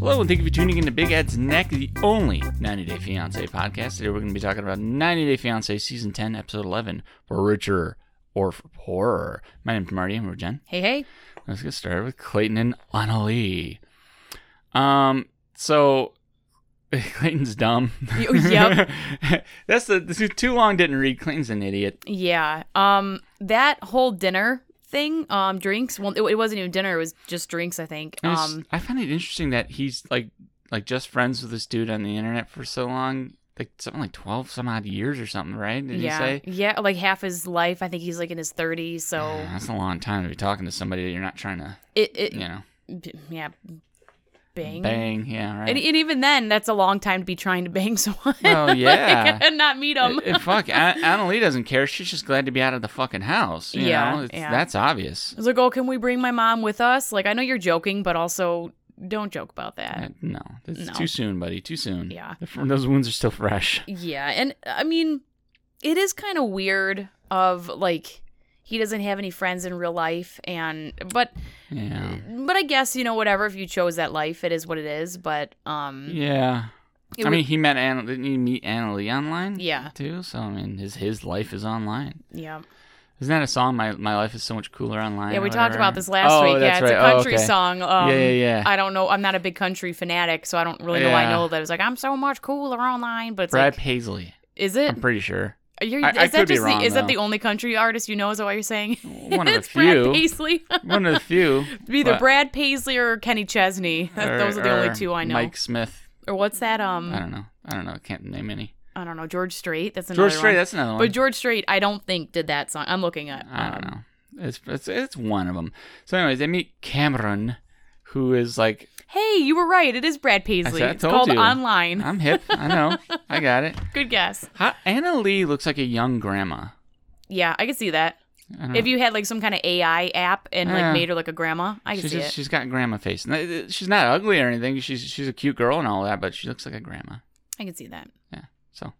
Hello, and thank you for tuning in to Big Ed's Neck, the only 90 Day Fiance podcast. Today we're going to be talking about 90 Day Fiance Season 10, Episode 11, for richer or for poorer. My name's Marty, and we're Jen. Hey, hey. Let's get started with Clayton and Annalie. Um, so Clayton's dumb. Yep. That's the this is too long. Didn't read. Clayton's an idiot. Yeah. Um, that whole dinner thing, um, drinks. Well, it, it wasn't even dinner. It was just drinks. I think. Was- Um, I find it interesting that he's like like just friends with this dude on the internet for so long, like something like twelve some odd years or something, right? Did yeah, he say? yeah, like half his life. I think he's like in his thirties. So That's a long time to be talking to somebody that you're not trying to, it, it, you know, yeah, bang. bang. Yeah, right. And, and even then, that's a long time to be trying to bang someone. Like, yeah. and not meet him. Uh, fuck, An- Annalie doesn't care. She's just glad to be out of the fucking house. You Yeah, know, it's, yeah. that's obvious. I was like, oh, can we bring my mom with us? Like, I know you're joking, but also don't joke about that. Uh, no, it's No. too soon, buddy. Too soon. Yeah. Those wounds are still fresh. Yeah, and I mean, it is kind of weird of like he doesn't have any friends in real life, and but Yeah. but I guess you know whatever. If you chose that life, it is what it is. But um, Yeah. I would- mean, he met Anna. Didn't he meet Annalie online? yeah, Too. So I mean, his his life is online. yeah, Isn't that a song? My my life is so much cooler online. yeah. We talked about this last Oh, week. Yeah, it's right. a Oh, country okay. song. Um, yeah, yeah, yeah. I don't know. I'm not a big country fanatic, so I don't really know. I know that it's like I'm so much cooler online, but it's Brad like, Paisley. is it? I'm pretty sure. You're, I- is I that just wrong, the, is that the only country artist you know? Is that what you're saying? One of the it's Brad few. Paisley. One of the few. Either But- Brad Paisley or Kenny Chesney. or- Those are the only two I know. Mike Smith. Or what's that? Um, I don't know. I don't know. I can't name any. I don't know. George Strait. That's another George Strait. one. That's another one. But George Strait, I don't think did that song. I'm looking at. I don't um, know. It's, it's it's one of them. So, anyways, they meet Cameron, who is like, Hey, you were right. It is Brad Paisley. I it's told called you. Online. I'm hip. I know. I got it. Good guess. How, Annalie looks like a young grandma. Yeah, I can see that. If you had like some kind of AI app and like Yeah. made her like a grandma, I she's see just, it. she's got grandma face. Uh, She's not ugly or anything. She's she's a cute girl and all that, but she looks like a grandma. I can see that. Yeah. So,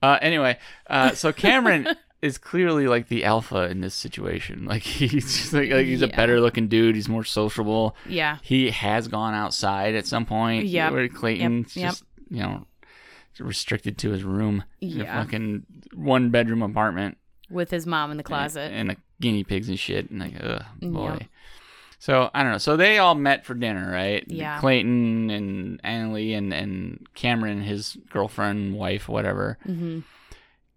uh, anyway, uh, so Cameron is clearly like the alpha in this situation. Like he's just like, like he's a better looking dude. He's more sociable. Yeah. He has gone outside at some point. Yeah. Where Clayton's Yep. just you know restricted to his room. in a Yeah. fucking one bedroom apartment. With his mom in the closet. and, and the guinea pigs and shit. And like, ugh, boy. Yep. So I don't know. So they all met for dinner, right? Yeah. Clayton and Annalie and and Cameron, his girlfriend, wife, whatever. hmm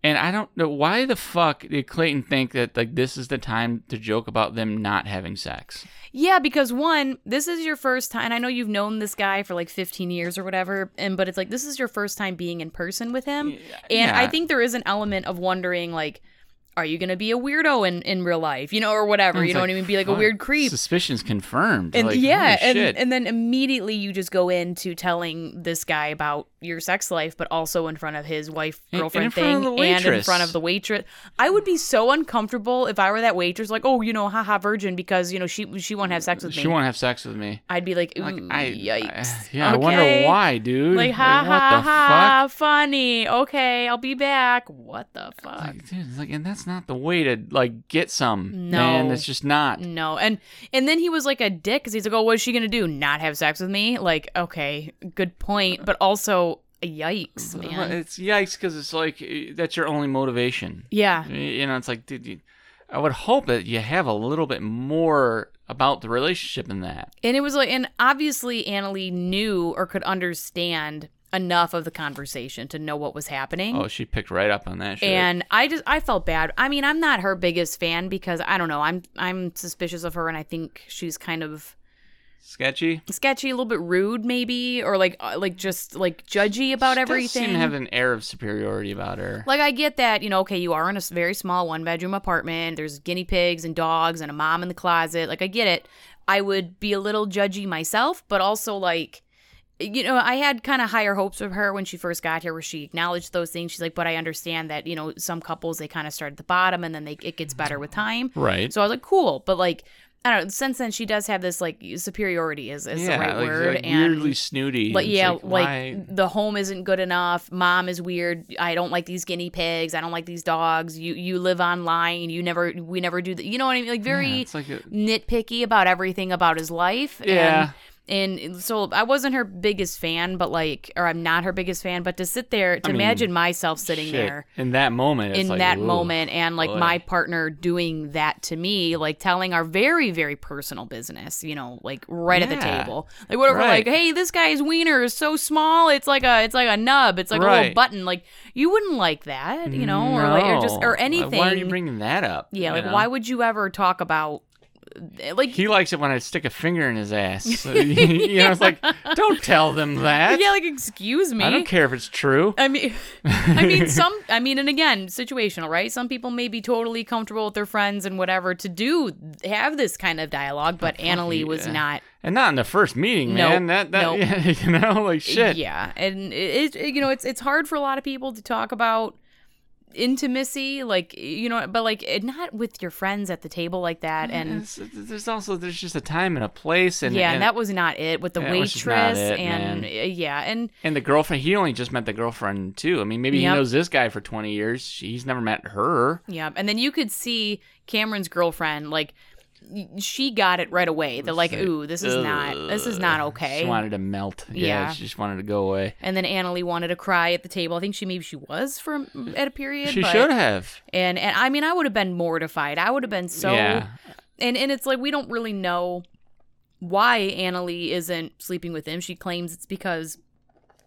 And I don't know why the fuck did Clayton think that like this is the time to joke about them not having sex? Yeah, because one, this is your first time. And I know you've known this guy for like 15 years or whatever, and but it's like this is your first time being in person with him, and I think there is an element of wondering like. Are you gonna be a weirdo in, in real life, you know, or whatever? You know like, what I mean? Be like a weird creep. Suspicions confirmed. And like, yeah, and shit. and then immediately you just go into telling this guy about your sex life, but also in front of his wife And- and girlfriend of thing, and in front of the waitress. I would be so uncomfortable if I were that waitress, like, oh, you know, haha, virgin, because you know she she won't have sex with me. she won't have sex with me. I'd be like, Like I, yikes. I- yeah, I wonder why, dude. Like, ha what ha the ha, funny. Okay, I'll be back. What the fuck? Like, dude, like, and that's not the way to like get some. No. man. it's just not. No, and and then he was like a dick because he's like, oh, what is she gonna do? Not have sex with me? Like, okay, good point, but also, yikes, man. It's yikes because it's like eh, that's your only motivation. Yeah, You know, it's like, dude, you, I would hope that you have a little bit more about the relationship in that. and it was like, and obviously Annalie knew or could understand enough of the conversation to know what was happening. Oh, she picked right up on that shit. and I just I felt bad. I mean, I'm not her biggest fan because I don't know. I'm I'm suspicious of her, and I think she's kind of sketchy. sketchy, a little bit rude, maybe, or like uh, like just like judgy about She does everything. seem to have an air of superiority about her. Like I get that, you know, okay, you are in a very small one bedroom apartment. There's guinea pigs and dogs and a mom in the closet. Like I get it. I would be a little judgy myself, but also like you know, I had kind of higher hopes of her when she first got here, where she acknowledged those things. She's like, but I understand that, you know, some couples they kind of start at the bottom and then they it gets better with time. right. So I was like, cool, but like, I don't know. Since then, she does have this like superiority is, is yeah, the right like, word, like and weirdly snooty. It's yeah, like, like, the home isn't good enough. Mom is weird. I don't like these guinea pigs. I don't like these dogs. You you live online. You never we never do that. You know what I mean? Like very yeah, a, nitpicky about everything about his life. yeah. And And so I wasn't her biggest fan, but like, or I'm not her biggest fan, but to sit there, to I mean, imagine myself sitting Shit. there in that moment. It's in like, that moment and like boy. my partner doing that to me, like telling our very, very personal business, you know, like right at the table. Like whatever, Right. like, hey, this guy's wiener is so small, it's like a it's like a nub, it's like a little button. Like you wouldn't like that, you know, or like or just or anything. Why are you bringing that up? yeah, like know? why would you ever talk about Eh, like He likes it when I stick a finger in his ass. So, you know, it's like, don't tell them that. yeah, like excuse me. I don't care if it's true. I mean, I mean, some. I mean, and again, situational, right? Some people may be totally comfortable with their friends and whatever to do have this kind of dialogue, but Annalie was not. And not in the first meeting, Nope. man. That that Nope. you know, like shit. Yeah, and it, it, you know, it's it's hard for a lot of people to talk about intimacy, like you know, but like it- not with your friends at the table like that, and. There's also there's just a time and a place, and yeah, and, and that was not it with the That was just not waitress it, and man. uh, yeah, and and the girlfriend. He only just met the girlfriend too. I mean, maybe Yep. he knows this guy for 20 years. He's never met her. Yeah, and then you could see Cameron's girlfriend like she got it right away. They're like, "Ooh, this is not this is not okay." She wanted to melt. Yeah, Yeah. she just wanted to go away. and then Annalie wanted to cry at the table. I think she maybe she was for mm, at a period. She but- should have. And and I mean, I would have been mortified. I would have been so. Yeah. And and it's like we don't really know why Annalie isn't sleeping with him. She claims it's because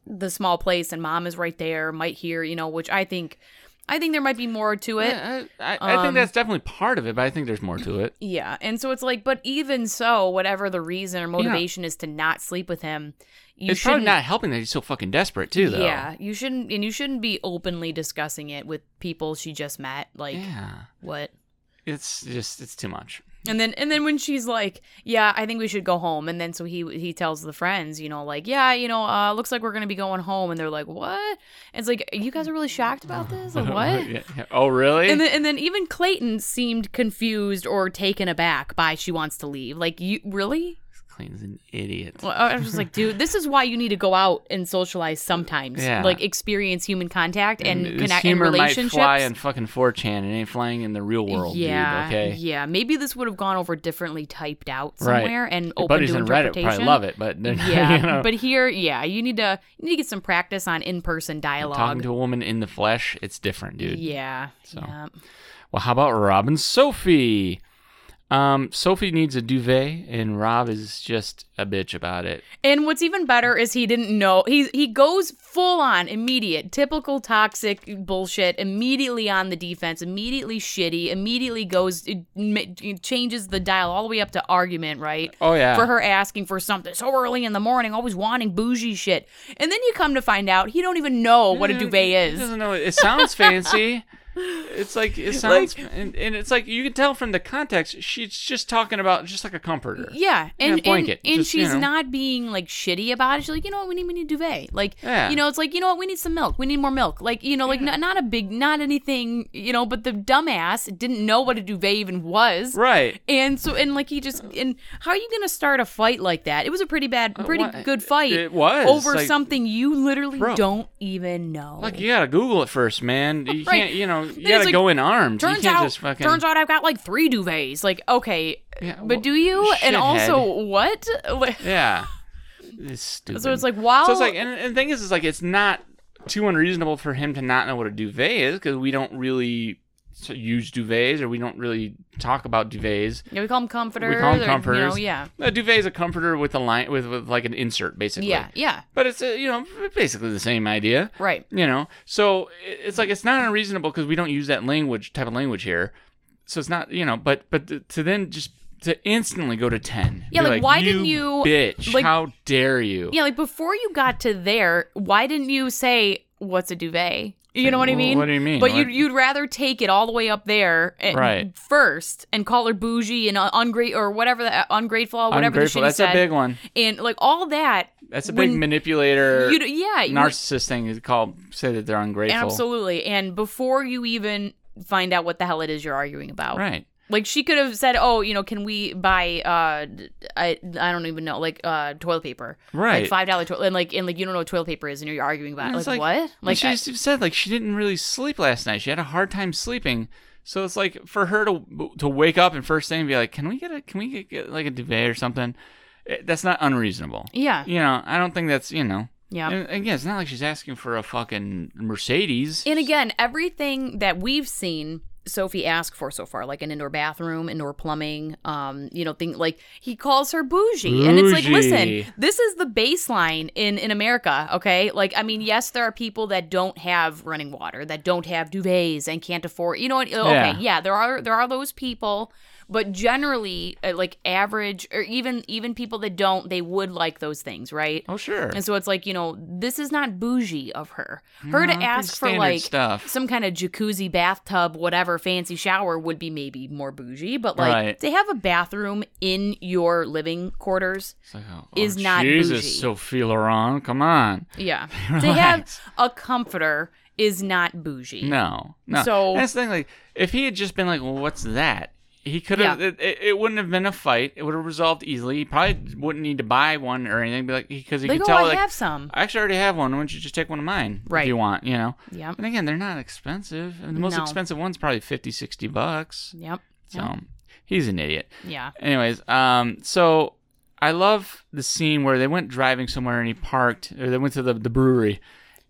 the small place and mom is right there, might hear, you know, which I think. I think there might be more to it. Yeah, I, I, I Um, think that's definitely part of it, but I think there's more to it. Yeah. And so it's like, but even so, whatever the reason or motivation is to not sleep with him, you it's probably not helping that he's so fucking desperate too, though. Yeah, you shouldn't, and you shouldn't be openly discussing it with people she just met. Like, Yeah. what? It's just it's too much. And then, and then when she's like, "Yeah, I think we should go home," and then so he he tells the friends, you know, like, "Yeah, you know, uh, looks like we're gonna be going home," and they're like, "What?" And it's like, "You guys are really shocked about this? Like, what?" Oh, really? And then, and then even Clayton seemed confused or taken aback by she wants to leave. Like, you really? Clayton's an idiot. Well, I was just like, dude, this is why you need to go out and socialize sometimes. Yeah. Like experience human contact and, this connect and humor might relationships. fly in fucking 4chan. It ain't flying in the real world, yeah, dude. Okay. yeah. Maybe this would have gone over differently typed out Right. somewhere and Your open buddies to in Reddit interpretation. probably love it, but Yeah, you know, but here, yeah, you need to you need to get some practice on in person dialogue. talking to a woman in the flesh, it's different, dude. yeah, So. yeah. Well, how about Rob and Sophie? Um, Sophie needs a duvet, and Rob is just a bitch about it. And what's even better is he didn't know. He he goes full on immediate, typical toxic bullshit. Immediately on the defense, immediately shitty. Immediately goes it, ma- changes the dial all the way up to argument. Right. Oh yeah, For her asking for something so early in the morning, always wanting bougie shit, and then you come to find out he don't even know what a duvet He is. doesn't know. It sounds fancy. It's like it sounds, and, and it's like you can tell from the context. She's just talking about just like a comforter. Yeah, and Yeah, blanket, and, and just, you she's know. not being like shitty about it. She's like, you know what, we need we need a duvet. Like, Yeah. you know, it's like you know what, we need some milk. We need more milk. Like, you know, like not, not a big, not anything. You know, but the dumbass didn't know what a duvet even was. Right. And so, and like he just, and how are you gonna start a fight like that? It was a pretty bad, pretty Uh, good fight. it was, over like- something you literally Bro. don't even know. Like you gotta Google it first, man. You Right. can't, you know, you gotta like, go in armed. Turns you can't out, just fucking. turns out I've got like three duvets. Like, okay, Yeah, but do you? And also, what? Yeah. It's stupid. So it's like, while So it's like, and, and the thing is, is like, it's not too unreasonable for him to not know what a duvet is because we don't really use duvets or we don't really talk about duvets. Yeah, we call them comforters. We call them or, comforters. You know, yeah. A duvet is a comforter with a line with, with like an insert, basically. Yeah, yeah, But it's uh, you know basically the same idea. right. You know, so it's like it's not unreasonable because we don't use that language type of language here. So it's not you know, but but to- then just to instantly go to ten. Yeah, be like, why didn't you- bitch? like- how dare you? Yeah, like before you got to there, why didn't you say what's a duvet? You know what I mean? what do you mean? But you'd, you'd rather take it all the way up there and- Right. first and call her bougie and uh, un- ungrate or whatever the uh, ungrateful, uh, whatever Ungrateful. the shit That's said, a big one. and like all that. That's a big when manipulator. You yeah, you- narcissist thing is called say that they're ungrateful. absolutely. And before you even find out what the hell it is you're arguing about, Right. Like she could have said, "Oh, you know, can we buy uh I I don't even know, like uh toilet paper. Right. Like $5 toilet and like and like you don't know what toilet paper is and you're arguing about it. It's Like, what? Like Like she I- just said, like she didn't really sleep last night. She had a hard time sleeping. So it's like for her to to wake up and first thing be like, "Can we get a can we get, get like a duvet or something?" eh, that's not unreasonable. Yeah. You know, I don't think that's you know. Yeah. And again, it's not like she's asking for a fucking Mercedes. And again, everything that we've seen Sophie ask for so far, like an indoor bathroom, indoor plumbing, um, you know, thing like he calls her bougie. And it's like, listen, this is the baseline in in America, okay? Like, I mean, yes, there are people that don't have running water, that don't have duvets and can't afford you know what okay, Yeah. yeah, there are there are those people. But generally, uh, like average, or even even people that don't, they would like those things, right? oh sure. And so it's like, you know, this is not bougie of her. Her to No, pretty ask for like stuff. some kind of jacuzzi, bathtub, whatever fancy shower would be maybe more bougie, but like Right. to have a bathroom in your living quarters, like, oh, is oh, not Jesus, bougie. Sophie Laurent, come on. yeah. to have a comforter is not bougie. No, no. So- that's the thing. Like, if he had just been like, "Well, what's that?" He could have. Yeah. It, it, wouldn't have been a fight. It would have resolved easily. He probably wouldn't need to buy one or anything. Be like, because he could oh, tell, I like, have some. I actually already have one. Why don't you just take one of mine Right. if you want? You know. Yep. And again, they're not expensive. And the most No. expensive one's probably 50, 60 bucks. Yep. So Yep. he's an idiot. Yeah. Anyways, um, so I love the scene where they went driving somewhere and he parked, or they went to the, the brewery,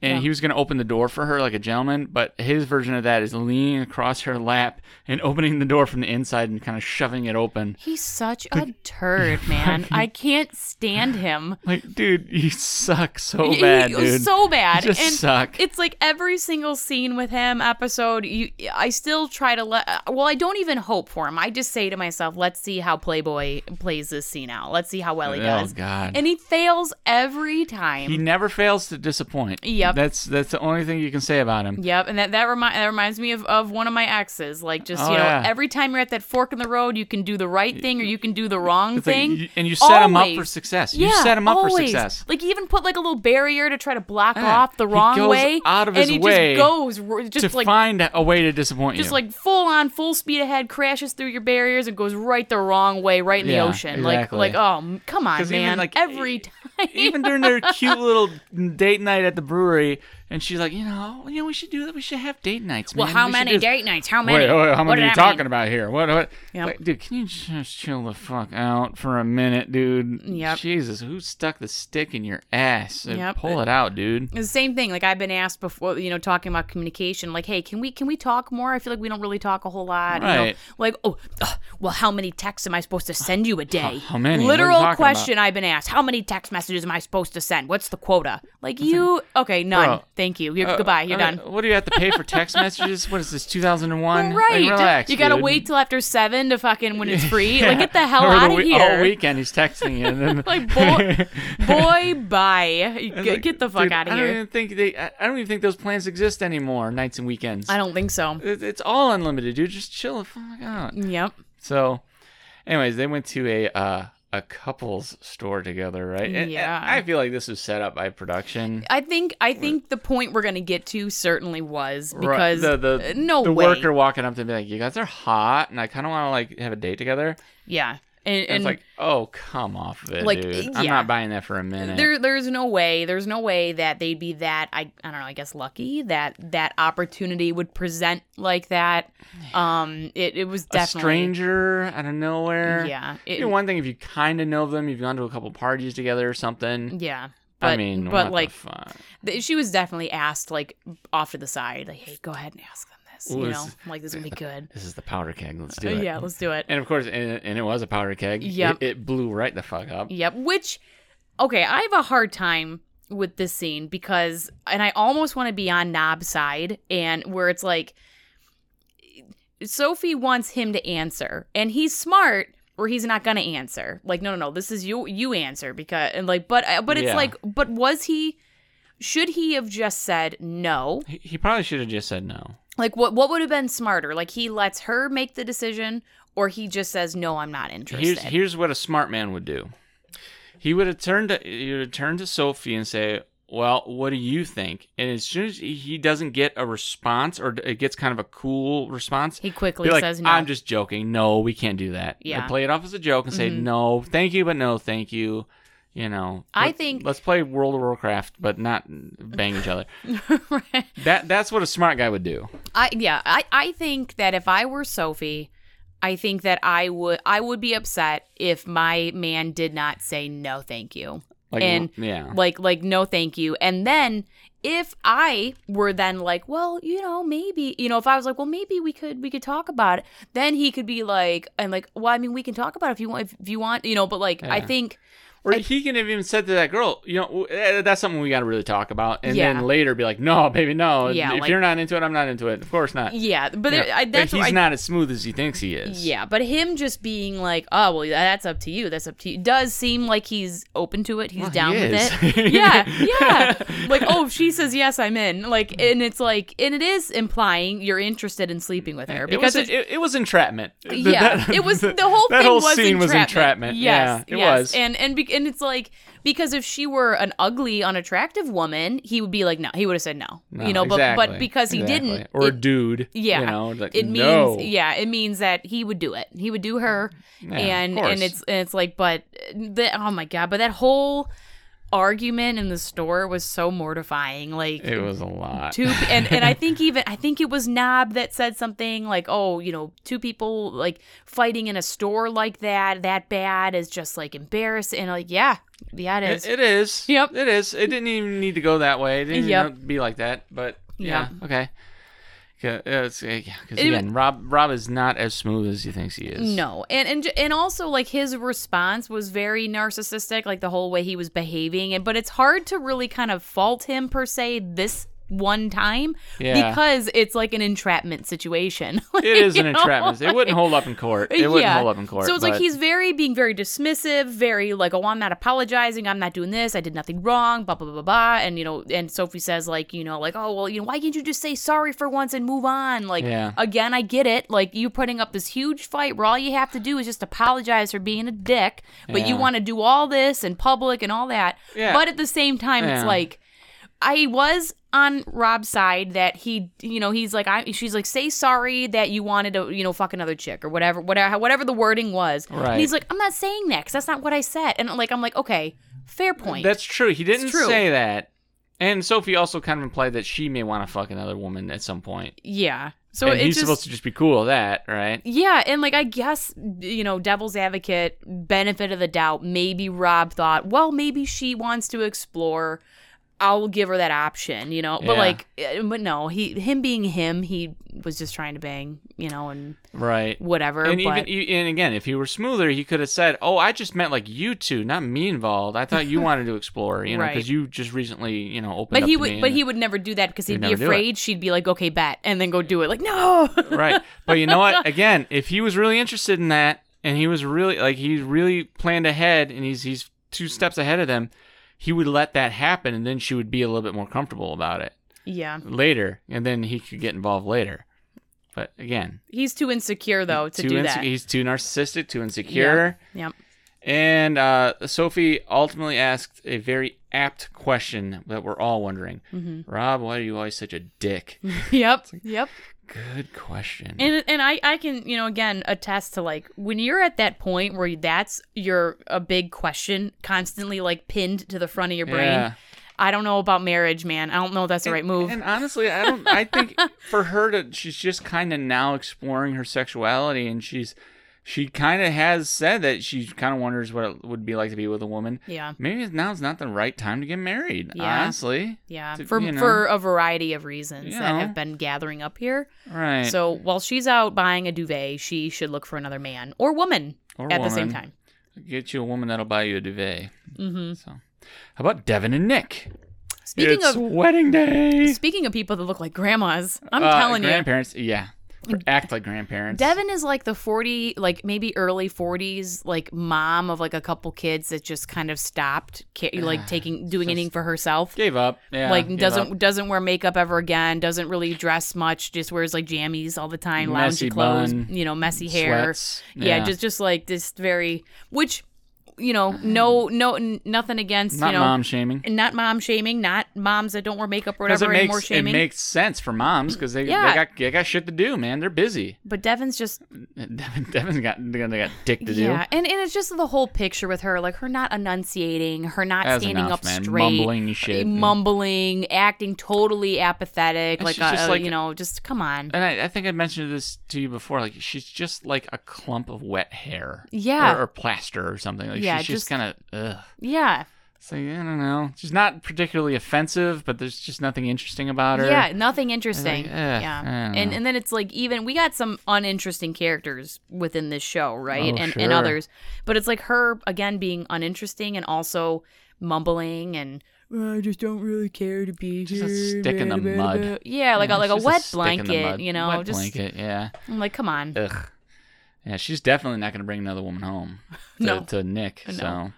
and Yeah. he was going to open the door for her like a gentleman, but his version of that is leaning across her lap and opening the door from the inside and kind of shoving it open. He's such a turd, man. I can't stand him. Like, dude, you suck so bad, he- dude. So bad. You just and suck. It's like every single scene with him episode. You, I still try to let. Uh, well, I don't even hope for him. I just say to myself, "Let's see how Playboy plays this scene out. Let's see how well he Oh, does." God. And he fails every time. he never fails to disappoint. Yep. That's that's the only thing you can say about him. Yep, and that that, remi- that reminds me of, of one of my exes. Like just Oh, you know, yeah. every time you're at that fork in the road, you can do the right thing or you can do the wrong It's like thing. you- and you set him up for Always. success. You Yeah, set him up for success. Like you even put like a little barrier to try to block Yeah. off the He wrong goes way, out of and his he way just goes just to like find a way to disappoint just you. Just like full on full speed ahead crashes through your barriers and goes right the wrong way right in Yeah, the ocean exactly. like like oh come on 'Cause even, man like, every time even during their cute little date night at the brewery, story and she's like, you know, you know, we should do that. We should have date nights. well how We many do- date nights how many Wait, wait, how What many did are you talking mean? about here? What? what? Yep. Like, dude, can you just chill the fuck out for a minute, dude? Yep. Jesus, who stuck the stick in your ass? Yep. Pull it out, dude. It's the same thing like i've been asked before you know talking about communication like hey can we can we talk more i feel like we don't really talk a whole lot you know? Right. like oh ugh, well how many texts am i supposed to send you a day how many? What are you literal talking question i've been asked how many text messages am i supposed to send what's the quota like you okay none Bro, thank you you're Uh, goodbye you're uh, done What do you have to pay for text messages? What is this, 2001? Right. Like, relax. you gotta dude. wait till after seven to fucking when it's free. Yeah. Like get the hell Or out the of here. All weekend he's texting you. And then, Like boy, boy, bye. Get, like, get the fuck dude, out of I don't here. even think they. I I don't even think those plans exist anymore. Nights and weekends. I don't think so. It- It's all unlimited, dude. Just chill the fuck out. Yep. So, anyways, they went to a uh, a couples store together, right? And- and Yeah. I feel like this was set up by production. I think I think the point we're gonna get to certainly was Right, because the the, uh, no the way. worker walking up to me like, "You guys are hot," and I kind of want to like have a date together. Yeah. And, And, and it's like, oh, come off of it, Like, dude. I'm not buying that for a minute. there there's no way there's no way that they'd be that I I don't know I guess lucky that that opportunity would present like that. Um, it it was definitely a stranger out of nowhere. Yeah. It, You know, one thing if you kind of know them, you've gone to a couple parties together or something. yeah. I mean, but the like fuck? th- she was definitely asked like off to the side, like, "Hey, go ahead and ask them this." Ooh, you this know, is- like this is gonna be good. This is the powder keg. Let's Uh, do it. yeah, let's do it. And of course, and, and it was a powder keg. Yep. It, it blew right the fuck up. Yep. Which, okay, I have a hard time with this scene because, and I almost want to be on Knob's side, and where it's like, Sophie wants him to answer, and he's smart. Where he's not gonna answer, like no, no, no. This is you. You answer because, and like, but, uh, but it's Yeah. like, but was he? Should he have just said no? He, he probably should have just said no. Like, what? What would have been smarter? Like, he lets her make the decision, or he just says no, I'm not interested. Here's here's what a smart man would do. He would have turned to he would have turned to Sophie and say, "Well, what do you think?" And as soon as he doesn't get a response or it gets kind of a cool response, he quickly like, says no. "I'm just joking. No, we can't do that." Yeah. And play it off as a joke and say, Mhm. "No, thank you, but no, thank you." You know, I think- let's play World of Warcraft, but not bang each other. Right. That that's what a smart guy would do. I yeah, I I think that if I were Sophie, I think that I would I would be upset if my man did not say no thank you. Like, and yeah. Like like no thank you. And then if I were then like, well, you know, maybe, you know, if I was like, well, maybe we could we could talk about it, then he could be like and like, well, I mean, we can talk about it if you want if you want, you know, but like I think Or he can have even said to that girl, you know, eh, that's something we got to really talk about, and Yeah. then later be like, no, baby, no. Yeah, if like- you're not into it, I'm not into it. Of course not. yeah, but it, I, But he's I, not as smooth as he thinks he is. Yeah, but him just being like, "Oh, well, that's up to you. That's up to you," does seem like he's open to it. He's Well, down he with it. yeah, yeah. Like, oh, if she says yes, I'm in. Like, and it's like, and it is implying you're interested in sleeping with her It because was, it's- it, it was entrapment. yeah, That- it was the whole that thing whole was scene was entrapment. entrapment. Yes, yeah, it yes. was. and and be, and it's like because if she were an ugly, unattractive woman, he would be like, no, he would have said no, No, you know. But exactly, but because he exactly. didn't, or a it- dude, yeah, you know, like, it means no. yeah, it means that he would do it. He would do her, Yeah, and and it's and it's like, but the, oh my god, but that whole argument in the store was so mortifying. Like It was a lot. two and and I think even I think it was Knob that said something like, "Oh, you know, two people like fighting in a store like that, that bad is just like embarrassing." And like, yeah, yeah, it is. It, it is. Yep. It is. It didn't even need to go that way. It didn't Yep. be like that. But yeah, Yep. okay. Yeah, it's, yeah, because It- again, Rob Rob is not as smooth as he thinks he is. No, and and and also like his response was very narcissistic, like the whole way he was behaving. And but it's hard to really kind of fault him per se this one time Yeah. because it's like an entrapment situation. It is an know? entrapment. It wouldn't hold up in court. It wouldn't Yeah. hold up in court. So it's like he's very being very dismissive, very like, oh, I'm not apologizing, I'm not doing this, I did nothing wrong, blah blah blah blah. And you know, and Sophie says like, you know, like, oh well, you know, why can't you just say sorry for once and move on? Like, Yeah. again, I get it. Like you putting up this huge fight where all you have to do is just apologize for being a dick, but you want to do all this in public and all that. Yeah. But at the same time, it's like. I was on Rob's side that he, you know, he's like, I, she's like, say sorry that you wanted to, you know, fuck another chick or whatever, whatever, whatever the wording was. Right. And he's like, I'm not saying that because that's not what I said. And like, I'm like, okay, fair point. That's true. He didn't true. say that. And Sophie also kind of implied that she may want to fuck another woman at some point. yeah. So and he's just, supposed to just be cool with that, right? yeah, and like I guess you know, devil's advocate, benefit of the doubt. Maybe Rob thought, well, maybe she wants to explore. I'll give her that option, you know. But Yeah. like, eh, but no, he, him being him, he was just trying to bang, you know, and Right. whatever. And but even and again, if he were smoother, he could have said, "Oh, I just meant like you two, not me involved. I thought you wanted to explore, you know, Right. because you just recently, you know, opened But up he to would, but he would never do that because he'd He'd be never do it. afraid. She'd be like, "Okay, bet," and then go do it. Like, no, right. But you know what? Again, if he was really interested in that, and he was really like he really planned ahead, and he's he's two steps ahead of them, he would let that happen, and then she would be a little bit more comfortable about it yeah, later, and then he could get involved later. But again, he's too insecure though to too do inse- that. he's too narcissistic, too insecure. Yep. And uh, Sophie ultimately asked a very apt question that we're all wondering. Mm-hmm. Rob, why are you always such a dick? Yep. Yep. Good question. And and I I can you know again attest to like when you're at that point where that's your a big question constantly like pinned to the front of your brain. Yeah. I don't know about marriage, man. I don't know if that's the right move. And honestly, I don't. I think for her to, she's just kind of now exploring her sexuality, and she's, she kind of has said that she kind of wonders what it would be like to be with a woman. yeah. Maybe now's not the right time to get married. Yeah. Honestly, Yeah, to- for you know. for a variety of reasons You that know. have been gathering up here. right? So while she's out buying a duvet, she should look for another man or woman Or at the same time. Get you a woman that'll buy you a duvet. Mm hmm So, how about Devin and Nick? Speaking it's of wedding day. speaking of people that look like grandmas, I'm Uh, telling you, grandparents. Yeah, act like grandparents. Devin is like the 40, like maybe early 40s, like mom of like a couple kids that just kind of stopped, ah, like taking doing anything for herself. gave up. Yeah, like doesn't up. doesn't wear makeup ever again. Doesn't really dress much. Just wears like jammies all the time, loungy Messy clothes, bun, you know, messy hair. Sweats. Yeah. just just like this very which you know, no, no, n- nothing against Not you know, mom shaming. not mom shaming, not moms that don't wear makeup or whatever it anymore makes it shaming. makes sense for moms because they, Yeah. they got they got shit to do, man. They're busy. but Devin's just Devin, Devin's got they got dick to do. yeah, and and it's just the whole picture with her, like her not enunciating, her not That's standing enough, up man. straight, Mumbling shit. Uh, mumbling, acting totally apathetic, And like a, a- uh, like- you know, just come on. And I, I think I mentioned this to you before. Like she's just like a clump of wet hair, Yeah. or, or plaster or something. Like Yeah, she's just just- kind of ugh. Yeah, So like I don't know. She's not particularly offensive, but there's just nothing interesting about her. yeah, nothing interesting. eh, yeah, and and then it's like even we got some uninteresting characters within this show, right? Oh, and sure. and others, but it's like her again being uninteresting and also mumbling and. I just don't really care to be Just a here. stick in the mud. Yeah, like Yeah, a like a wet blanket, you know. wet just blanket. Yeah. I'm like, come on. Ugh. Yeah, she's definitely not going to bring another woman home to, No. to Nick. No.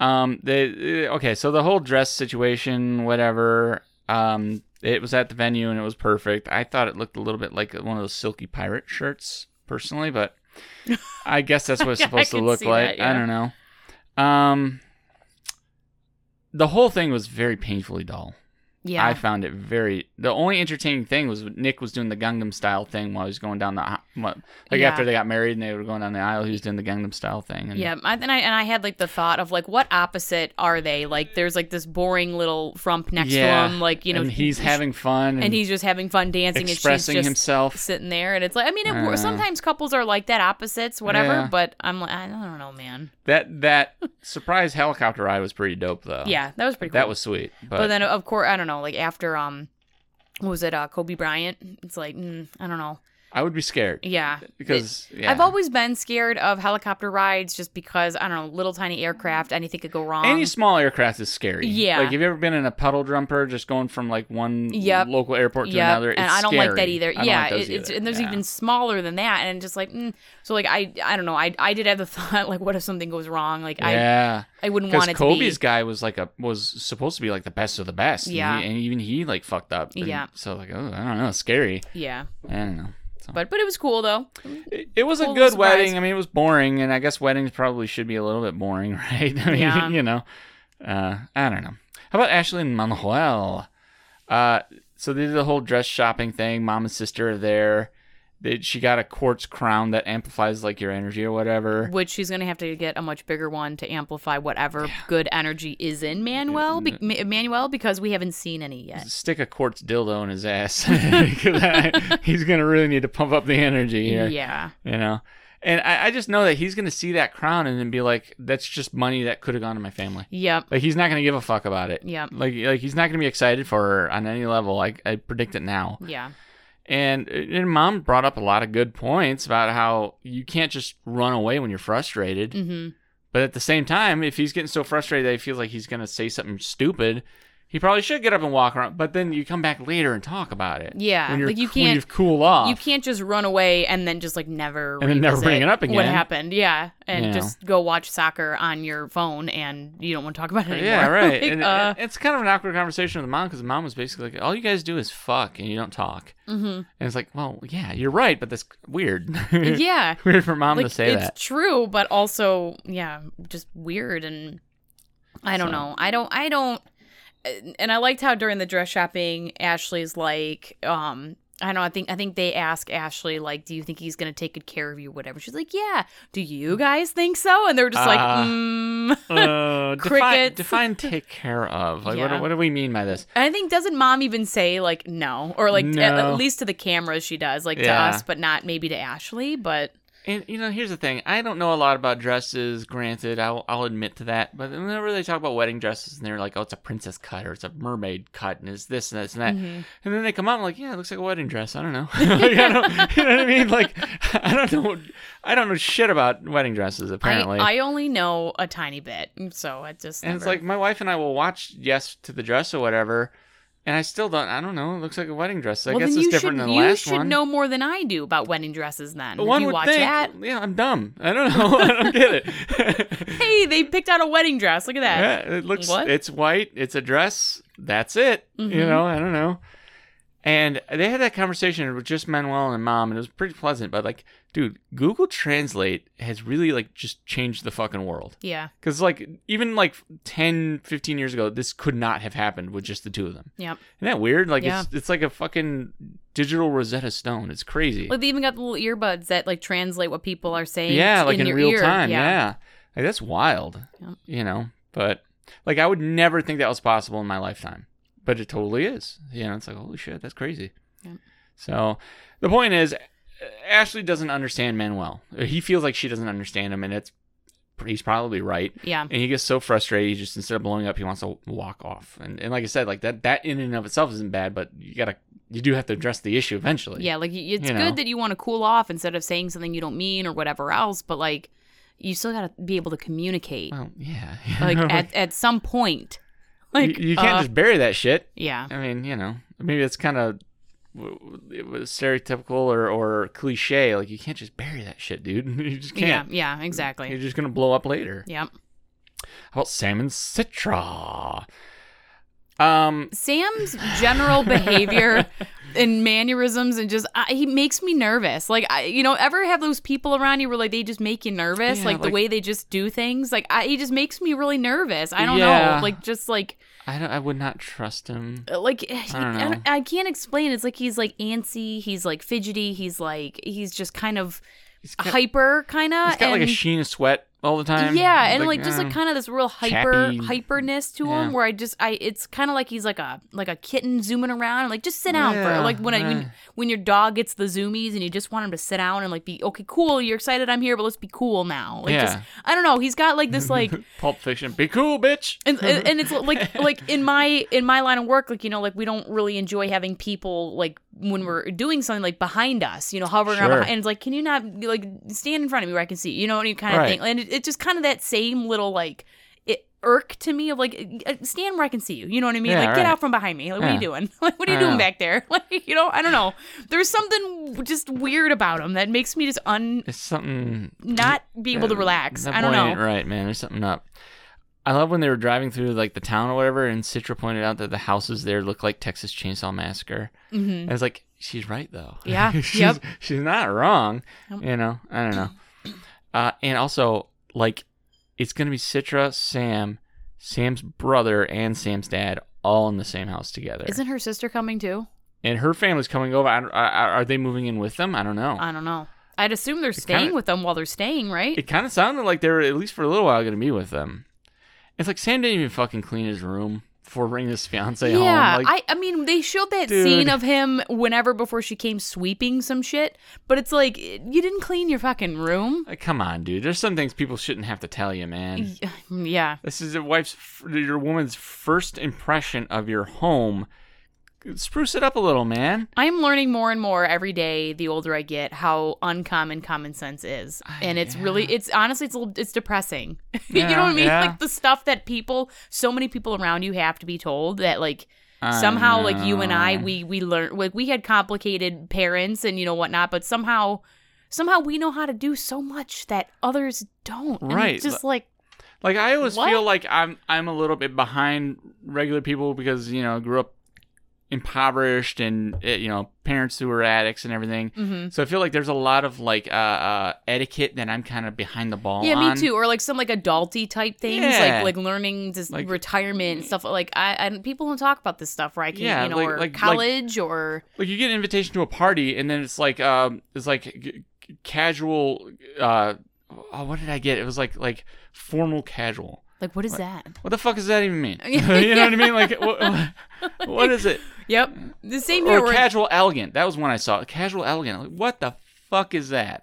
So, um, they okay. So the whole dress situation, whatever. Um, it was at the venue and it was perfect. I thought it looked a little bit like one of those silky pirate shirts, personally, but I guess that's what it's supposed to look like. that, yeah. I don't know. Um, the whole thing was very painfully dull. Yeah. I found it very. The only entertaining thing was Nick was doing the Gangnam style thing while he was going down the like Yeah. after they got married and they were going down the aisle. He was doing the Gangnam style thing. And Yeah, I, and I and I had like the thought of like, what opposite are they? Like, there's like this boring little frump next yeah, to him, like you know, and he's having fun and, and he's just having fun dancing, and she's expressing just himself. sitting there, and it's like, I mean, it, Uh. sometimes couples are like that, opposites, whatever. Yeah. But I'm like, I don't know, man. That that surprise helicopter ride was pretty dope though. Yeah, that was pretty cool. that was sweet. But, But then, of course, I don't know. Like after um, what was it? Uh, Kobe Bryant. It's like, mm, I don't know. I would be scared Yeah, because yeah. I've always been scared of helicopter rides, just because I don't know, little tiny aircraft, anything could go wrong. any small aircraft is scary. Yeah. like have you ever been in a puddle jumper, just going from like one Yep. local airport to Yep, another? and I don't like that either. I yeah, like it, it's either. and there's Yeah. even smaller than that, and just like mm. so, like I I don't know. I I did have the thought like, what if something goes wrong? Like yeah. I I wouldn't want it Kobe's to be. guy was like a was supposed to be like the best of the best. and Yeah. he- and, even he like fucked up. And Yeah. So like, oh, I don't know, scary. Yeah, I don't know. So. but but it was cool though. It, it was a good surprise. wedding. I mean, it was boring, and I guess weddings probably should be a little bit boring, right? I mean, Yeah. you know, uh, I don't know. How about Ashley and Manuel? Uh, so they did the whole dress shopping thing. Mom and sister are there. They, she got a quartz crown that amplifies like your energy or whatever. Which she's gonna have to get a much bigger one to amplify whatever good energy is in Manuel. Be- Manuel, because we haven't seen any yet. Stick a quartz dildo in his ass. I- he's gonna really need to pump up the energy here. Yeah, you know and I, I just know that he's gonna see that crown and then be like that's just money that could have gone to my family yep, like he's not gonna give a fuck about it Yep. like like he's not gonna be excited for her on any level like i predict it now yeah, and, and mom brought up a lot of good points about how you can't just run away when you're frustrated. Hmm but at the same time if he's getting so frustrated that he feels like he's gonna say something stupid he probably should get up and walk around but then you come back later and talk about it Yeah, when you're like you can't- you've cooled off You can't just run away and then just like never And then never bring it up again. What happened? Yeah, and just go watch soccer on your phone, and you don't want to talk about it anymore. Yeah, right. Like, and uh, it's kind of an awkward conversation with the mom because the mom was basically like, "All you guys do is fuck and you don't talk." mhm. And it's like, well, yeah, you're right, but that's weird. yeah, weird for mom like to say it's that. It's true, but also yeah, just weird and I don't So- know. I don't. I don't. And I liked how during the dress shopping, Ashley's like, um, I don't know. I think I think they ask Ashley like, "Do you think he's gonna take good care of you?" Whatever. She's like, "Yeah." Do you guys think so? And they're just like, Ah. mm. Uh, define, Crickets. define take care of. Like, Yeah. what, what do we mean by this? And I think doesn't mom even say like no or like at, No. at least to the cameras she does like to us but not maybe to Ashley but And you know, here's the thing. I don't know a lot about dresses. Granted, I'll I'll admit to that. But whenever they talk about wedding dresses, and they're like, "Oh, it's a princess cut or it's a mermaid cut, and it's this and this and that," Mm-hmm. and then they come out and like, "Yeah, it looks like a wedding dress." I don't know. Like, I don't, you know what I mean? Like, I don't know. I don't know shit about wedding dresses. Apparently, I, I only know a tiny bit so it just and it's like my wife and I will watch Yes to the Dress or whatever, and I still don't. I don't know. It looks like a wedding dress. I well guess it's different should than the you last should know more than I do about wedding dresses then if One you would watch think. that Yeah, I'm dumb. I don't know. I don't get it. hey they picked out a wedding dress look at that Yeah, it looks. What? It's white. It's a dress. That's it. You Mhm. know. I don't know. And they had that conversation with just Manuel and mom, and it was pretty pleasant. But like, dude, Google Translate has really like just changed the fucking world. Yeah. Because like even like 10, 15 years ago, this could not have happened with just the two of them. Yep. Isn't that weird? Like Yeah. it's it's like a fucking digital Rosetta Stone. It's crazy. Like they even got the little earbuds that like translate what people are saying. yeah, like in, your real ear. time. Yeah. Yeah. Like that's wild. Yep. You know, but like I would never think that was possible in my lifetime. But it totally is. You know, it's like holy shit, that's crazy. Yep. So the point is Ashley doesn't understand Manuel. He feels like she doesn't understand him and it's he's probably right. Yeah. And he gets so frustrated, he just instead of blowing up, he wants to walk off. And and like I said, like that that in and of itself isn't bad, but you gotta you do have to address the issue eventually. Yeah, like it's You good that you want to cool off instead of saying something you don't mean or whatever else, but like you still got to be able to communicate Well, yeah. like at at some point. Like you, you can't uh, just bury that shit. yeah. I mean, you know, maybe it's kind of it was stereotypical or, or cliche. Like you can't just bury that shit, dude. You just can't. yeah, yeah, exactly. You're just gonna blow up later. Yep. How about Sam and Citra? Um, Sam's general behavior and mannerisms and just I, he makes me nervous. Like I, you know, ever have those people around you where like they just make you nervous, Yeah, like, the way they just do things. Like I, he just makes me really nervous. I don't Yeah. know, like just like I don't, I would not trust him. like I I, I can't explain. It's like he's like antsy. He's like fidgety. He's like he's just kind of got, hyper, kind of. he's got like a sheen of sweat all the time. Yeah, and He's like, just uh, like kind of this real hyper chappy. hyperness to Yeah. him, where I just I it's kind of like he's like a like a kitten zooming around, and like just sit down for like when I when, when your dog gets the zoomies and you just want him to sit down and like be okay, cool, you're excited I'm here, but let's be cool now. Like just Yeah. I don't know, he's got like this like Pulp Fiction. Be cool, bitch. and, and and it's like like in my in my line of work like you know like we don't really enjoy having people like when we're doing something like behind us you know hovering around Sure. behind, and it's like can you not like stand in front of me where I can see you know any kind of Right. thing and it, it's just kind of that same little like it irk to me of like uh, stand where I can see you you know what I mean Yeah, like get out from behind me like what are you doing like what are you I doing know. back there like you know I don't know there's something just weird about him that makes me just un It's something not be able to relax I don't know right, man. There's something up. I love when they were driving through like the town or whatever, and Citra pointed out that the houses there look like Texas Chainsaw Massacre. Mhm. I was like, she's right though. Yeah, she's, yep. she's not wrong. You know, I don't know. Uh, and also, like, it's gonna be Citra, Sam, Sam's brother, and Sam's dad all in the same house together. isn't her sister coming too and her family's coming over. I don't- Are, are they moving in with them? I don't know. I don't know. I'd assume they're staying kinda- with them while they're staying, right? It kind of sounded like they were at least for a little while going to be with them. It's like Sam didn't even fucking clean his room before bringing his fiance yeah, home. Like, I I mean they showed that Dude. scene of him whenever before she came sweeping some shit, but it's like you didn't clean your fucking room. like, come on, dude. There's some things people shouldn't have to tell you, man. Yeah. This is your wife's, your woman's first impression of your home. Spruce it up a little, man. I'm learning more and more every day the older I get how uncommon common sense is. Ah, and it's really it's honestly it's a little, it's depressing. you know what I mean? Yeah, yeah. Like the stuff that people so many people around you have to be told that like I somehow like you and I we we learn like we had complicated parents and you know whatnot, but somehow somehow we know how to do so much that others don't. And Right. It's just like Like I always What? feel like I'm I'm a little bit behind regular people because you know grew up impoverished and eh, you know parents who were addicts and everything. mhm. So I feel like there's a lot of like uh, uh etiquette that I'm kind of behind the ball. yeah, on. me too. Or like some like adulty type things, Yeah. like like learning just Like- retirement and stuff. Like I, I people don't talk about this stuff, right? Can, Yeah, you know, like- or like- like- college or Like you get an invitation to a party and then it's like um it's like g- casual. uh oh, What did I get? It was like like formal casual. Like what is that? What the fuck does that even mean? you know what I mean? Like what, what, what is it? Yep, the same here. Or casual elegant. That was one I saw. Casual elegant. Like what the fuck is that?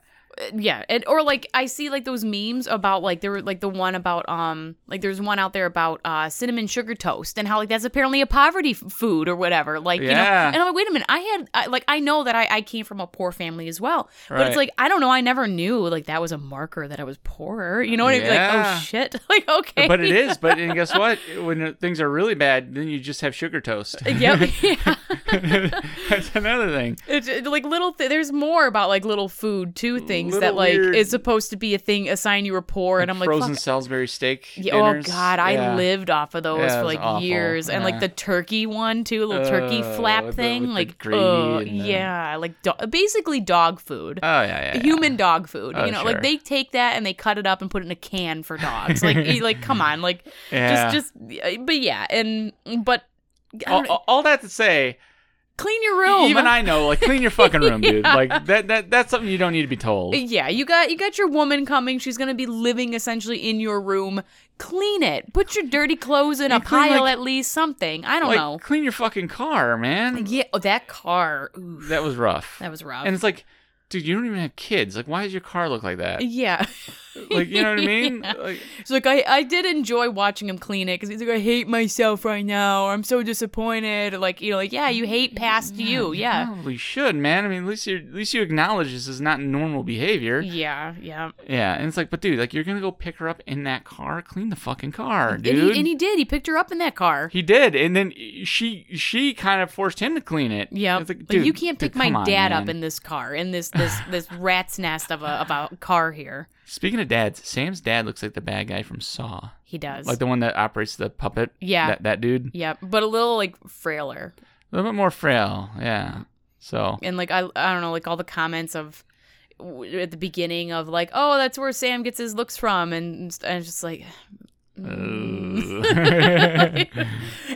Yeah and or like i see like those memes about like there were like the one about um like there's one out there about uh cinnamon sugar toast and how like that's apparently a poverty f- food or whatever like you know Yeah. and i'm like wait a minute i had I, like i know that I, I came from a poor family as well but Right. it's like i don't know i never knew like that was a marker that i was poorer you know what i mean like oh shit like okay But it is. But and guess what? When things are really bad, then you just have sugar toast. yep yeah That's another thing. It's like little. Th- there's more about like little food too things that like is supposed to be a thing. A sign you were poor, and I'm like, frozen. Salisbury steak. Yeah, oh god, I Yeah. lived off of those Yeah, for like awful. years, and like the turkey one too, little turkey Uh, flap with the- thing, the like oh and yeah, like do- basically dog food. Oh yeah, yeah. Human dog food, Oh, you know, sure. like they take that and they cut it up and put it in a can for dogs. Like, like come on, like just, just, but yeah, and but I all, don't know, all- all that to say, clean your room. even I know, like clean your fucking room, dude. Like that, that that's something you don't need to be told. Yeah, you got you got your woman coming. She's gonna be living essentially in your room. Clean it. Put your dirty clothes in a clean, pile like- at least. Something. I don't like know. clean your fucking car, man. Yeah, oh, that car. Oof, That was rough. that was rough. And it's like, dude, you don't even have kids. Like, why does your car look like that? yeah. Like, you know what I mean? Yeah. Like, So like I, I did enjoy watching him clean it because he's like I hate myself right now or I'm so disappointed like you know like yeah you hate past you yeah probably should, man. I mean, at least you at least you acknowledge this is not normal behavior. yeah yeah Yeah, and it's like, but dude, like you're gonna go pick her up in that car, clean the fucking car, and dude. he, and he did he picked her up in that car He did, and then she she kind of forced him to clean it. yeah like, like, you can't dude, pick my on, dad up in this car in this this this rat's nest of a of a car here Speaking of dads, Sam's dad looks like the bad guy from Saw, he does like the one that operates the puppet. Yeah. that that dude, yeah but a little like frailer a little bit more frail. Yeah, so and like I I don't know like all the comments of at the beginning of like oh that's where Sam gets his looks from and, and it's just like mm. Ooh. and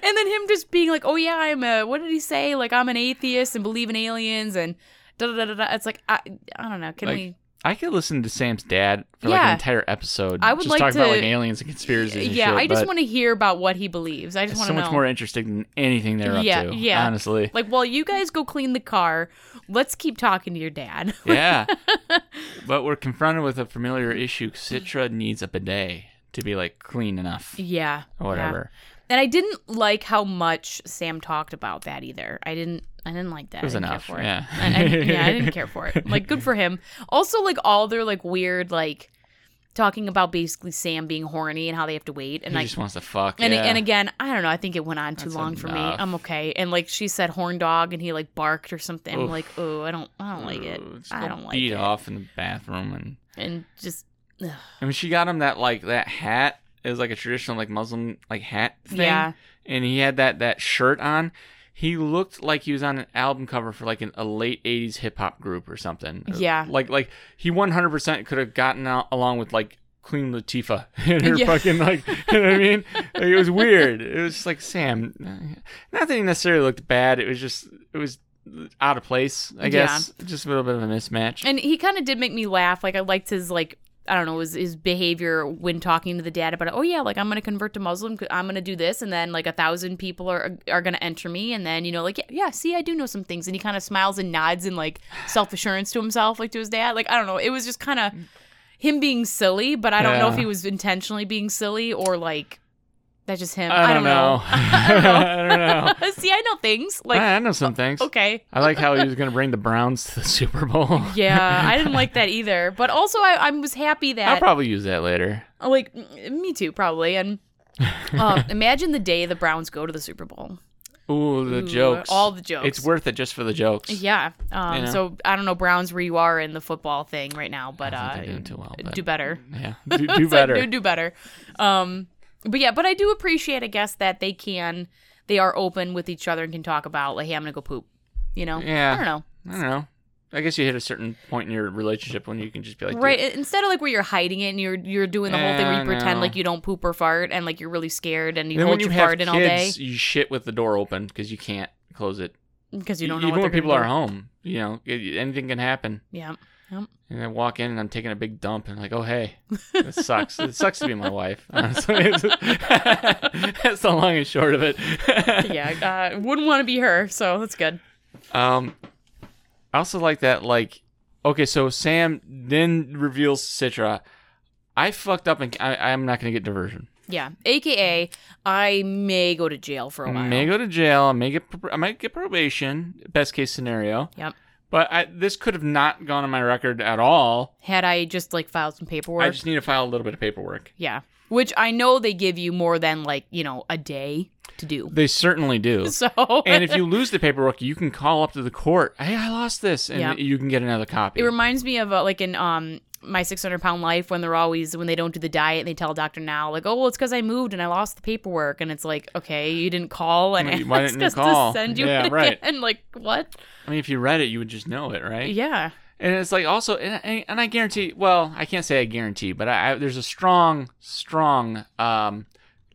then him just being like, "Oh yeah, I'm a what did he say? Like I'm an atheist and believe in aliens and da da da da." da. It's like I I don't know. Can Like, we? I could listen to Sam's dad for like an entire episode. I would just like talk about like aliens and conspiracies. And Yeah, shit, I just want to hear about what he believes. I just want so to much know. more interesting than anything they're up Yeah, to. yeah. honestly. like, while you guys go clean the car, let's keep talking to your dad. yeah, but we're confronted with a familiar issue. Citra needs a bidet to be like clean enough yeah, or whatever. yeah. And I didn't like how much Sam talked about that either. I didn't. I didn't like that. It was I didn't enough, Care for it. yeah. I, I, yeah, I didn't care for it. Like, good for him. Also, like all their like weird like talking about basically Sam being horny and how they have to wait and He like just wants to fuck. And, yeah. and again, I don't know. I think it went on too That's long for me. I'm okay. And like she said, horn dog, and he like barked or something. I'm like, oh, I don't, I don't like it. I don't like beat it. off in the bathroom and And just, ugh. I mean she got him that like that hat. It was like a traditional like Muslim like hat thing. Yeah. And he had that that shirt on. He looked like he was on an album cover for like an, a late '80s hip hop group or something. Uh, yeah. Like like he 100% could have gotten out along with like Queen Latifah and her Yeah. fucking like you know what I mean. Like, it was weird. It was just like Sam. Not that he necessarily looked bad. It was just it was out of place. I Yeah. guess just a little bit of a mismatch. and he kind of did make me laugh. Like I liked his like. I don't know his, his behavior when talking to the dad about it. Oh yeah, like I'm gonna convert to Muslim. I'm gonna do this, and then like a thousand people are are gonna enter me, and then you know like yeah, yeah see I do know some things, and he kind of smiles and nods and like self assurance to himself, like to his dad. Like I don't know, it was just kind of him being silly, but I don't know if he was intentionally being silly or like that's just him. I don't know. I don't know. I don't know. see, I know things like I know some things. okay. I like how he was going to bring the Browns to the Super Bowl. Yeah, I didn't like that either. But also, I, I was happy that I'll probably use that later. like me too probably and um, imagine the day the browns go to the super bowl Ooh, the Ooh, jokes. all the jokes It's worth it just for the jokes. yeah um, You know? so i don't know browns where you are in the football thing right now but I don't uh doing too well. But do better Yeah, do, do better. do, do better um but yeah but i do appreciate i guess that they can they are open with each other and can talk about like hey i'm gonna go poop you know Yeah. i don't know I don't know. I guess you hit a certain point in your relationship when you can just be like, right dude, instead of like where you're hiding it and you're you're doing the whole thing where you pretend know. like you don't poop or fart and like you're really scared and you hold when you your fart in all day you shit with the door open because you can't close it. because you don't know Even when people gonna are home, you know, anything can happen. yeah And I walk in and I'm taking a big dump and like, oh hey, it sucks. it sucks to be my wife. Honestly, that's the long and short of it. yeah, uh, wouldn't want to be her, so that's good. Um, I also like that. Like, okay, so Sam then reveals Citra. I fucked up and I, I'm not gonna get diversion. Yeah, aka I may go to jail for a I while. may go to jail. I may get. I might get probation. Best case scenario. Yep. But I, this could have not gone on my record at all. Had I just like filed some paperwork, I just need to file a little bit of paperwork. yeah. which I know they give you more than like you know a day to do. They certainly do. So and if you lose the paperwork, you can call up to the court. Hey, I lost this, and Yeah. you can get another copy. It reminds me of uh, like an um my 600 pound life when they're always when they don't do the diet and they tell a Doctor now like oh well it's because I moved and I lost the paperwork and it's like okay you didn't call and Why- why didn't you call? to send you Yeah, right. again like what I mean, if you read it, you would just know it, right? yeah And it's like also, and, and and I guarantee. Well, I can't say I guarantee, but I, I, there's a strong, strong um,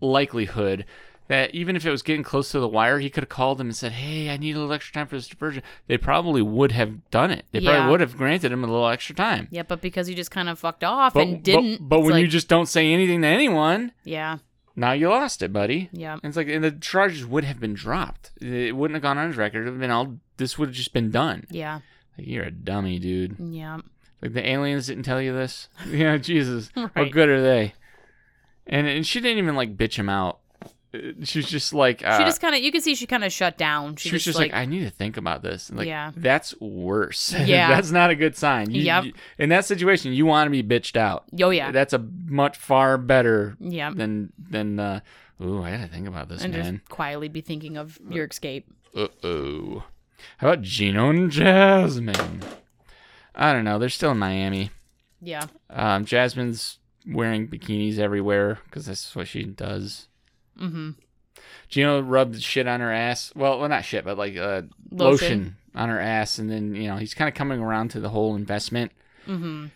likelihood that even if it was getting close to the wire, he could have called them and said, "Hey, I need a little extra time for this diversion." They probably would have done it. They Yeah. probably would have granted him a little extra time. yeah but because you just kind of fucked off But, and didn't but, but when you just don't say anything to anyone, yeah now you lost it, buddy. yeah And it's like, and the charges would have been dropped. It wouldn't have gone on his record. It would have been all. This would have just been done. yeah Like, you're a dummy, dude. yeah Like the aliens didn't tell you this. yeah, Jesus, how good are they? And and she didn't even like bitch him out. She was just like, uh, she just kind of you can see she kind of shut down she, she was just like, I need to think about this. And, like, Yeah. that's worse. Yeah. that's not a good sign. You, Yep. you- in that situation, you want to be bitched out. oh yeah That's a much far better yeah than than. Uh, Ooh, I gotta think about this, and man. just quietly be thinking of your escape Uh oh. How about Gino and Jasmine? I don't know. They're still in Miami. yeah Um, Jasmine's wearing bikinis everywhere because that's what she does. Mm-hmm Gino rubbed shit on her ass. Well, well, not shit, but like uh, lotion. Lotion. on her ass, and then you know he's kind of coming around to the whole investment. mm-hmm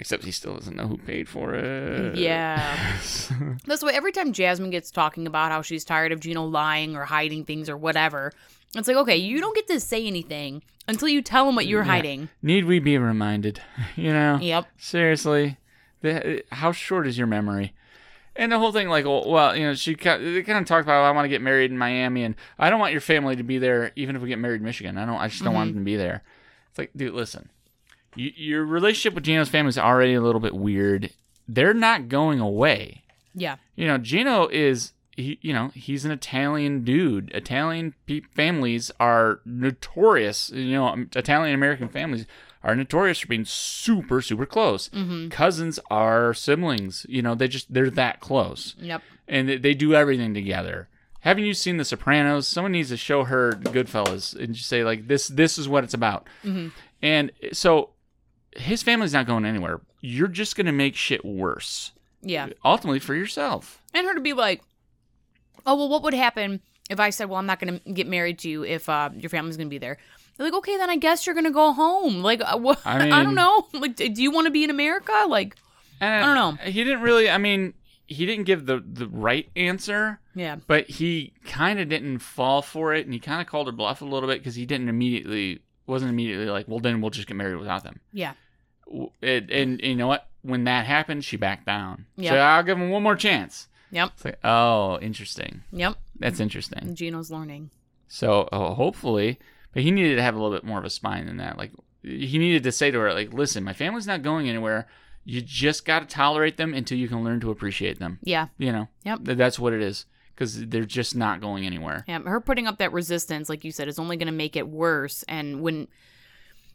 Except he still doesn't know who paid for it. Yeah. That's why every time Jasmine gets talking about how she's tired of Gino lying or hiding things or whatever, it's like, okay, you don't get to say anything until you tell him what you're Yeah. hiding. Need we be reminded? You know. Yep. Seriously, the, how short is your memory? And the whole thing, like, well, you know, she kind they kind of talked about, I want to get married in Miami, and I don't want your family to be there, even if we get married in Michigan. I don't, I just don't want mm-hmm. them to be there. It's like, dude, listen, you, your relationship with Gino's family is already a little bit weird. They're not going away. Yeah. You know, Gino is, he, you know, he's an Italian dude. Italian pe- families are notorious. You know, Italian American families are notorious for being super, super close. Mm-hmm. Cousins are siblings. You know, they just they're that close, Yep. and they, they do everything together. Haven't you seen The Sopranos? Someone needs to show her Goodfellas and just say like this. This is what it's about. Mhm. And so, his family's not going anywhere. You're just gonna make shit worse. Yeah. Ultimately, for yourself. And her to be like, oh, well, what would happen if I said, well, I'm not going to get married to you if uh, your family's going to be there? Like, okay, then I guess you're to go home. Like, uh, wha- I I, don't know. Like, do you want to be in America? Like, And I don't know. He didn't really. I mean, he didn't give the the right answer, yeah. but he kind of didn't fall for it, and he kind of called her bluff a little bit because he didn't immediately wasn't immediately like, well, then we'll just get married without them. Yeah. It, and you know what? When that happened, she backed down. Yeah. So I'll give him one more chance. Yep. It's like, oh, interesting. Yep. That's interesting. Gino's learning. So hopefully, but he needed to have a little bit more of a spine than that. Like he needed to say to her, like, listen, my family's not going anywhere. You just got to tolerate them until you can learn to appreciate them. Yeah. You know, Yep. Th- that's what it is because they're just not going anywhere. Yeah. Her putting up that resistance, like you said, is only going to make it worse. And when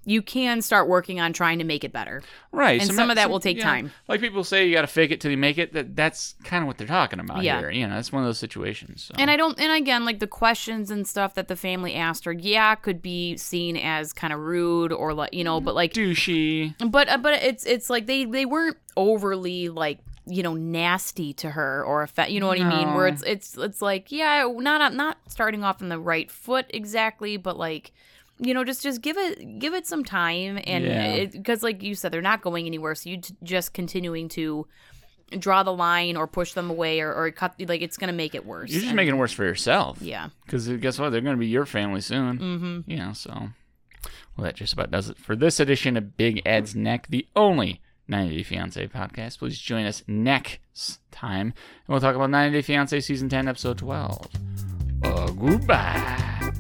you can start working on trying to make it better. Right. And some of that will take yeah, time. Like people say, you got to fake it till you make it. That that's kind of what they're talking about Yeah. here. You know, that's one of those situations. So. And I don't, and again, like the questions and stuff that the family asked her, yeah, could be seen as kind of rude or like, you know, but like, douchey. but, uh, but it's, it's like they, they weren't overly like, you know, nasty to her or affe- you know what I mean? Where it's, it's, it's like, yeah, not, not starting off on the right foot exactly, but like, you know, just, just give it, give it some time. And Yeah. cause like you said, they're not going anywhere. So you t- just continuing to draw the line or push them away or, or cut, like, it's going to make it worse. You're just And- making it worse for yourself. yeah. Because guess what? They're going to be your family soon. Mm-hmm. You know, so. Well, that just about does it for this edition of Big Ed's Neck, the only 90 Day Fiance podcast. Please join us next time, and we'll talk about 90 Day Fiance Season 10, Episode 12. Uh, goodbye.